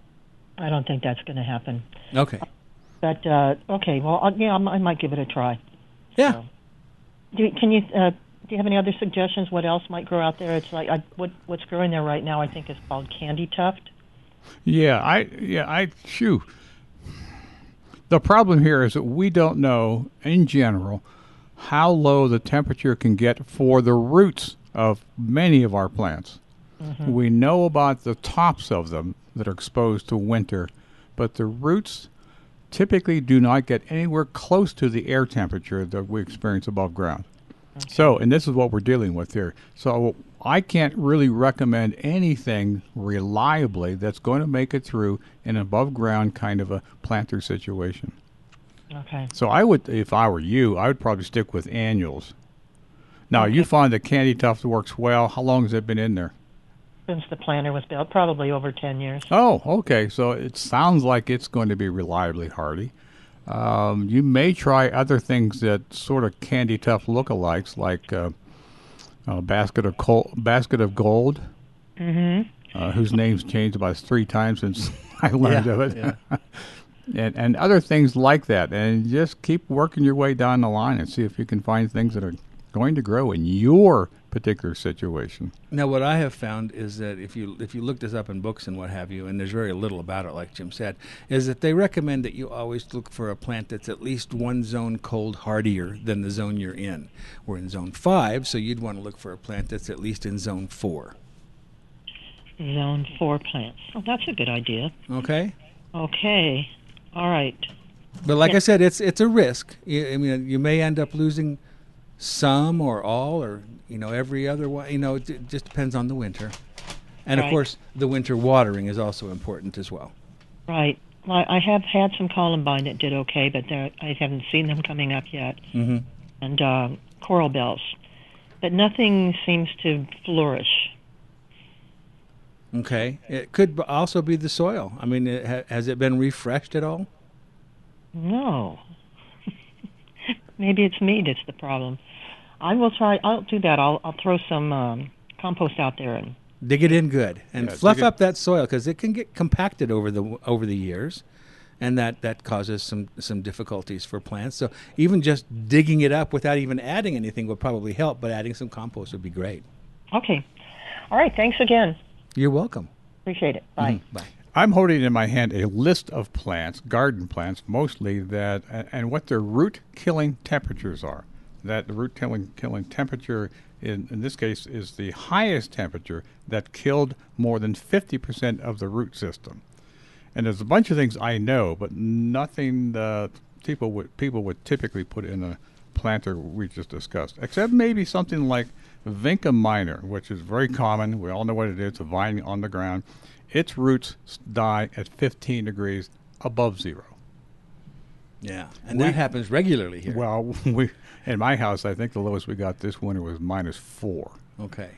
I don't think that's going to happen. Okay. But uh, okay, well, uh, yeah, I might give it a try. Yeah. So, do you, can you uh, do you have any other suggestions? What else might grow out there? It's like I, what what's growing there right now. I think is called candy tuft. Yeah, I yeah I shoo. The problem here is that we don't know, in general, how low the temperature can get for the roots of many of our plants. Mhm. We know about the tops of them that are exposed to winter, but the roots typically do not get anywhere close to the air temperature that we experience above ground. So, and this is what we're dealing with here. So, I can't really recommend anything reliably that's going to make it through an above ground kind of a planter situation. Okay. So, I would, if I were you, I would probably stick with annuals. Now, you find that Candy Tuft works well. How long has it been in there? Since the planter was built, probably over 10 years. Oh, okay. So it sounds like it's going to be reliably hardy. Um, you may try other things that sort of candy Tuft lookalikes, like uh, uh, basket of Col- basket of gold, Mm-hmm. uh, whose name's changed about three times since (laughs) I learned Yeah, of it, (laughs) and and other things like that. And just keep working your way down the line and see if you can find things that are going to grow in your particular situation. Now, what I have found is that if you if you look this up in books and what have you, and there's very little about it, like Jim said, is that they recommend that you always look for a plant that's at least one zone cold hardier than the zone you're in. We're in zone five, so you'd want to look for a plant that's at least in zone four. Zone 4 plants. Oh, that's a good idea. Okay. Okay. All right. But like Yeah. I said, it's it's a risk. You, I mean, you may end up losing some or all, or you know, every other one. You know, it, it just depends on the winter. And of course, the winter watering is also important as well. Right. Well, I have had some columbine that did okay, but I haven't seen them coming up yet. Mm-hmm. And uh, coral bells. But nothing seems to flourish. Okay. It could also be the soil. I mean, it, ha, has it been refreshed at all? No. (laughs) Maybe it's me that's the problem. I will try. I'll do that. I'll, I'll throw some um, compost out there and Dig it in good and Yeah, fluff up that soil because it can get compacted over the over the years, and that that causes some some difficulties for plants. So even just digging it up without even adding anything would probably help, but adding some compost would be great. Okay. All right. Thanks again. You're welcome. Appreciate it. Bye. Mm-hmm. Bye. I'm holding in my hand a list of plants, garden plants mostly, that and, and what their root killing temperatures are. That the root killing killing temperature in, in this case is the highest temperature that killed more than 50% of the root system. And there's a bunch of things I know, but nothing that people would people would typically put in a planter we just discussed, except maybe something like Vinca minor, which is very common. We all know what it is, a vine on the ground. Its roots die at 15 degrees above zero. Yeah, and We- that happens regularly here. Well, (laughs) we in my house, I think the lowest we got this winter was minus four. Okay.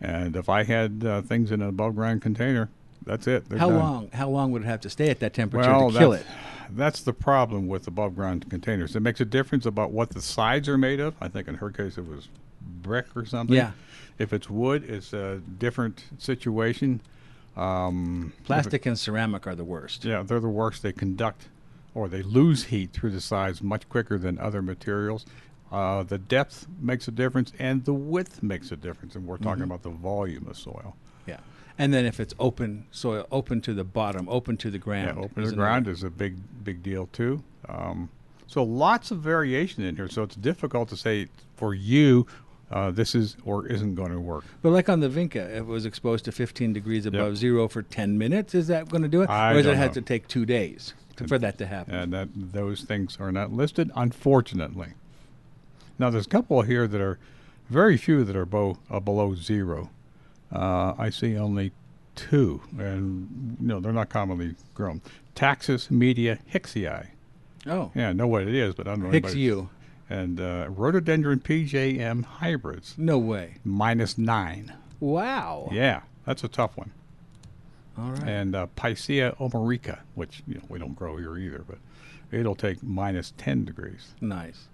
And if I had uh, things in an above ground container, that's it. They're How done. long? How long would it have to stay at that temperature Well, to kill it? That's the problem with above ground containers. It makes a difference about what the sides are made of. I think in her case it was brick or something. Yeah. If it's wood, it's a different situation. Um, if it- Plastic and ceramic are the worst. yeah, they're the worst. They conduct or they lose heat through the sides much quicker than other materials. Uh, the depth makes a difference, and the width makes a difference. And we're talking Mhm. about the volume of soil. Yeah, and then if it's open soil, open to the bottom, open to the ground. Yeah, open to the ground is a big, big deal too. Um, so lots of variation in here. So it's difficult to say for you, uh, this is or isn't going to work. But like on the Vinca, if it was exposed to 15 degrees above zero for 10 minutes, is that going to do it? I or does it have know. to take two days to, for that to happen? And that those things are not listed, unfortunately. Now there's a couple here that are very few that are bo- uh, below zero. Uh, I see only two, and no, they're not commonly grown. Taxus media hicksii. Oh. Yeah, I know what it is, but I don't know. Hicks you. And uh, rhododendron PJM hybrids. No way. Minus nine. Wow. Yeah, that's a tough one. All right. And uh, Picea omorika, which you know we don't grow here either, but it'll take minus ten degrees. Nice.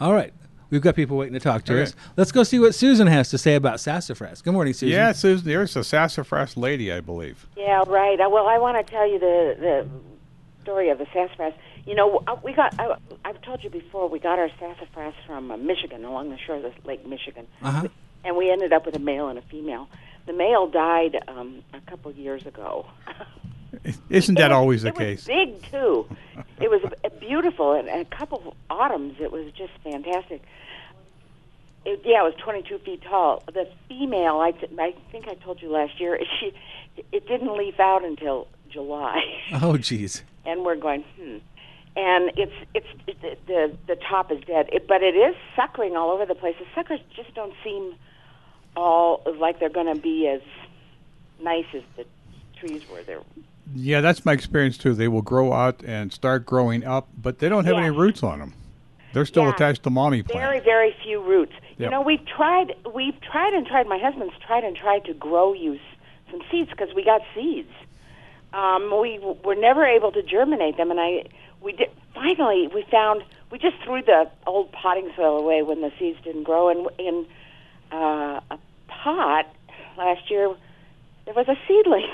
All right. We've got people waiting to talk to Okay. us. Let's go see what Susan has to say about sassafras. Good morning, Susan. Yeah, Susan, there's a sassafras lady, I believe. Yeah, right. Uh, Well, I want to tell you the the story of the sassafras. You know, uh, we got. I, I've told you before. We got our sassafras from uh, Michigan, along the shore of Lake Michigan, Uh-huh. and we ended up with a male and a female. The male died um, a couple years ago. (laughs) Isn't that was- always the it case? was big too. It was beautiful. And, and a couple of autumns, it was just fantastic. It, yeah, it was 22 feet tall. The female, I, th- I think I told you last year, (laughs) she it didn't leaf out until July. Oh, geez. and we're going, hmm. And it's it's it, the the top is dead, it, but it is suckering all over the place. The suckers just don't seem all like they're going to be as nice as the trees were. They're Yeah, that's my experience too. They will grow out and start growing up, but they don't have Yeah. any roots on them. They're still Yeah. attached to mommy plant. very very few roots. You know, we've tried we've tried and tried. My husband's tried and tried to grow you some seeds because we got seeds. Um, we w- were never able to germinate them, and I we did finally we found we just threw the old potting soil away when the seeds didn't grow, and in uh, a pot last year there was a seedling,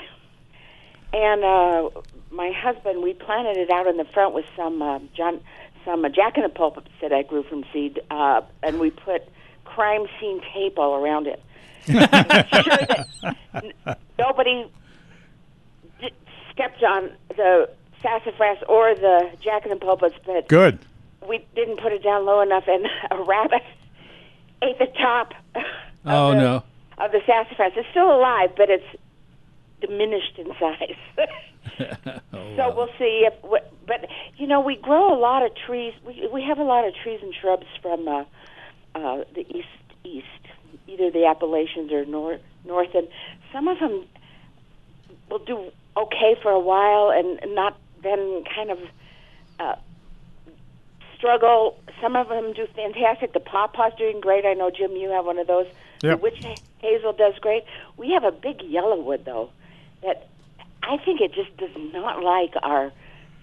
(laughs) and uh, my husband we planted it out in the front with some uh, John some uh, jack in the pulpit that I grew from seed, uh, and we put crime scene tape all around it. (laughs) Sure that n- nobody d- stepped on the sassafras or the jack in the pulpits, but Good. we didn't put it down low enough, and (laughs) a rabbit ate the top (laughs) Oh, no. of the sassafras. It's still alive, but it's diminished in size. (laughs) Oh, so we'll see if. wh- But you know, we grow a lot of trees. We we have a lot of trees and shrubs from uh, uh, the east east, either the Appalachians or north north, and some of them will do okay for a while and not then kind of uh, struggle. Some of them do fantastic. The pawpaw's doing great. I know Jim, you have one of those. Yep. The witch hazel does great. We have a big yellowwood though that I think it just does not like our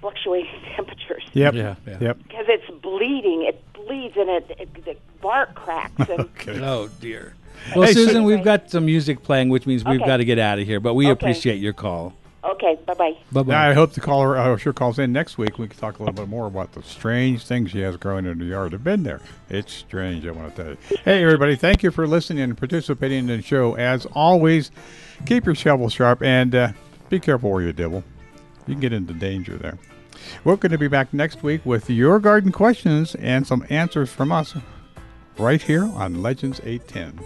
fluctuating (laughs) temperatures. Yep. Yeah, yeah. Yep. Because it's bleeding, it bleeds and it, it the bark cracks. And (laughs) Oh, dear. Well, Hey, Susan, Su- we've got some music playing, which means we've got to get out of here, but we Okay. appreciate your call. Okay, bye bye. Bye-bye. I hope the caller uh, sure calls in next week. We can talk a little bit more about the strange things she has growing in the yard. I've been there. It's strange, I want to tell you. Hey, everybody, thank you for listening and participating in the show. As always, keep your shovel sharp and uh, be careful where you dibble. You can get into danger there. We're going to be back next week with your garden questions and some answers from us right here on Legends 810.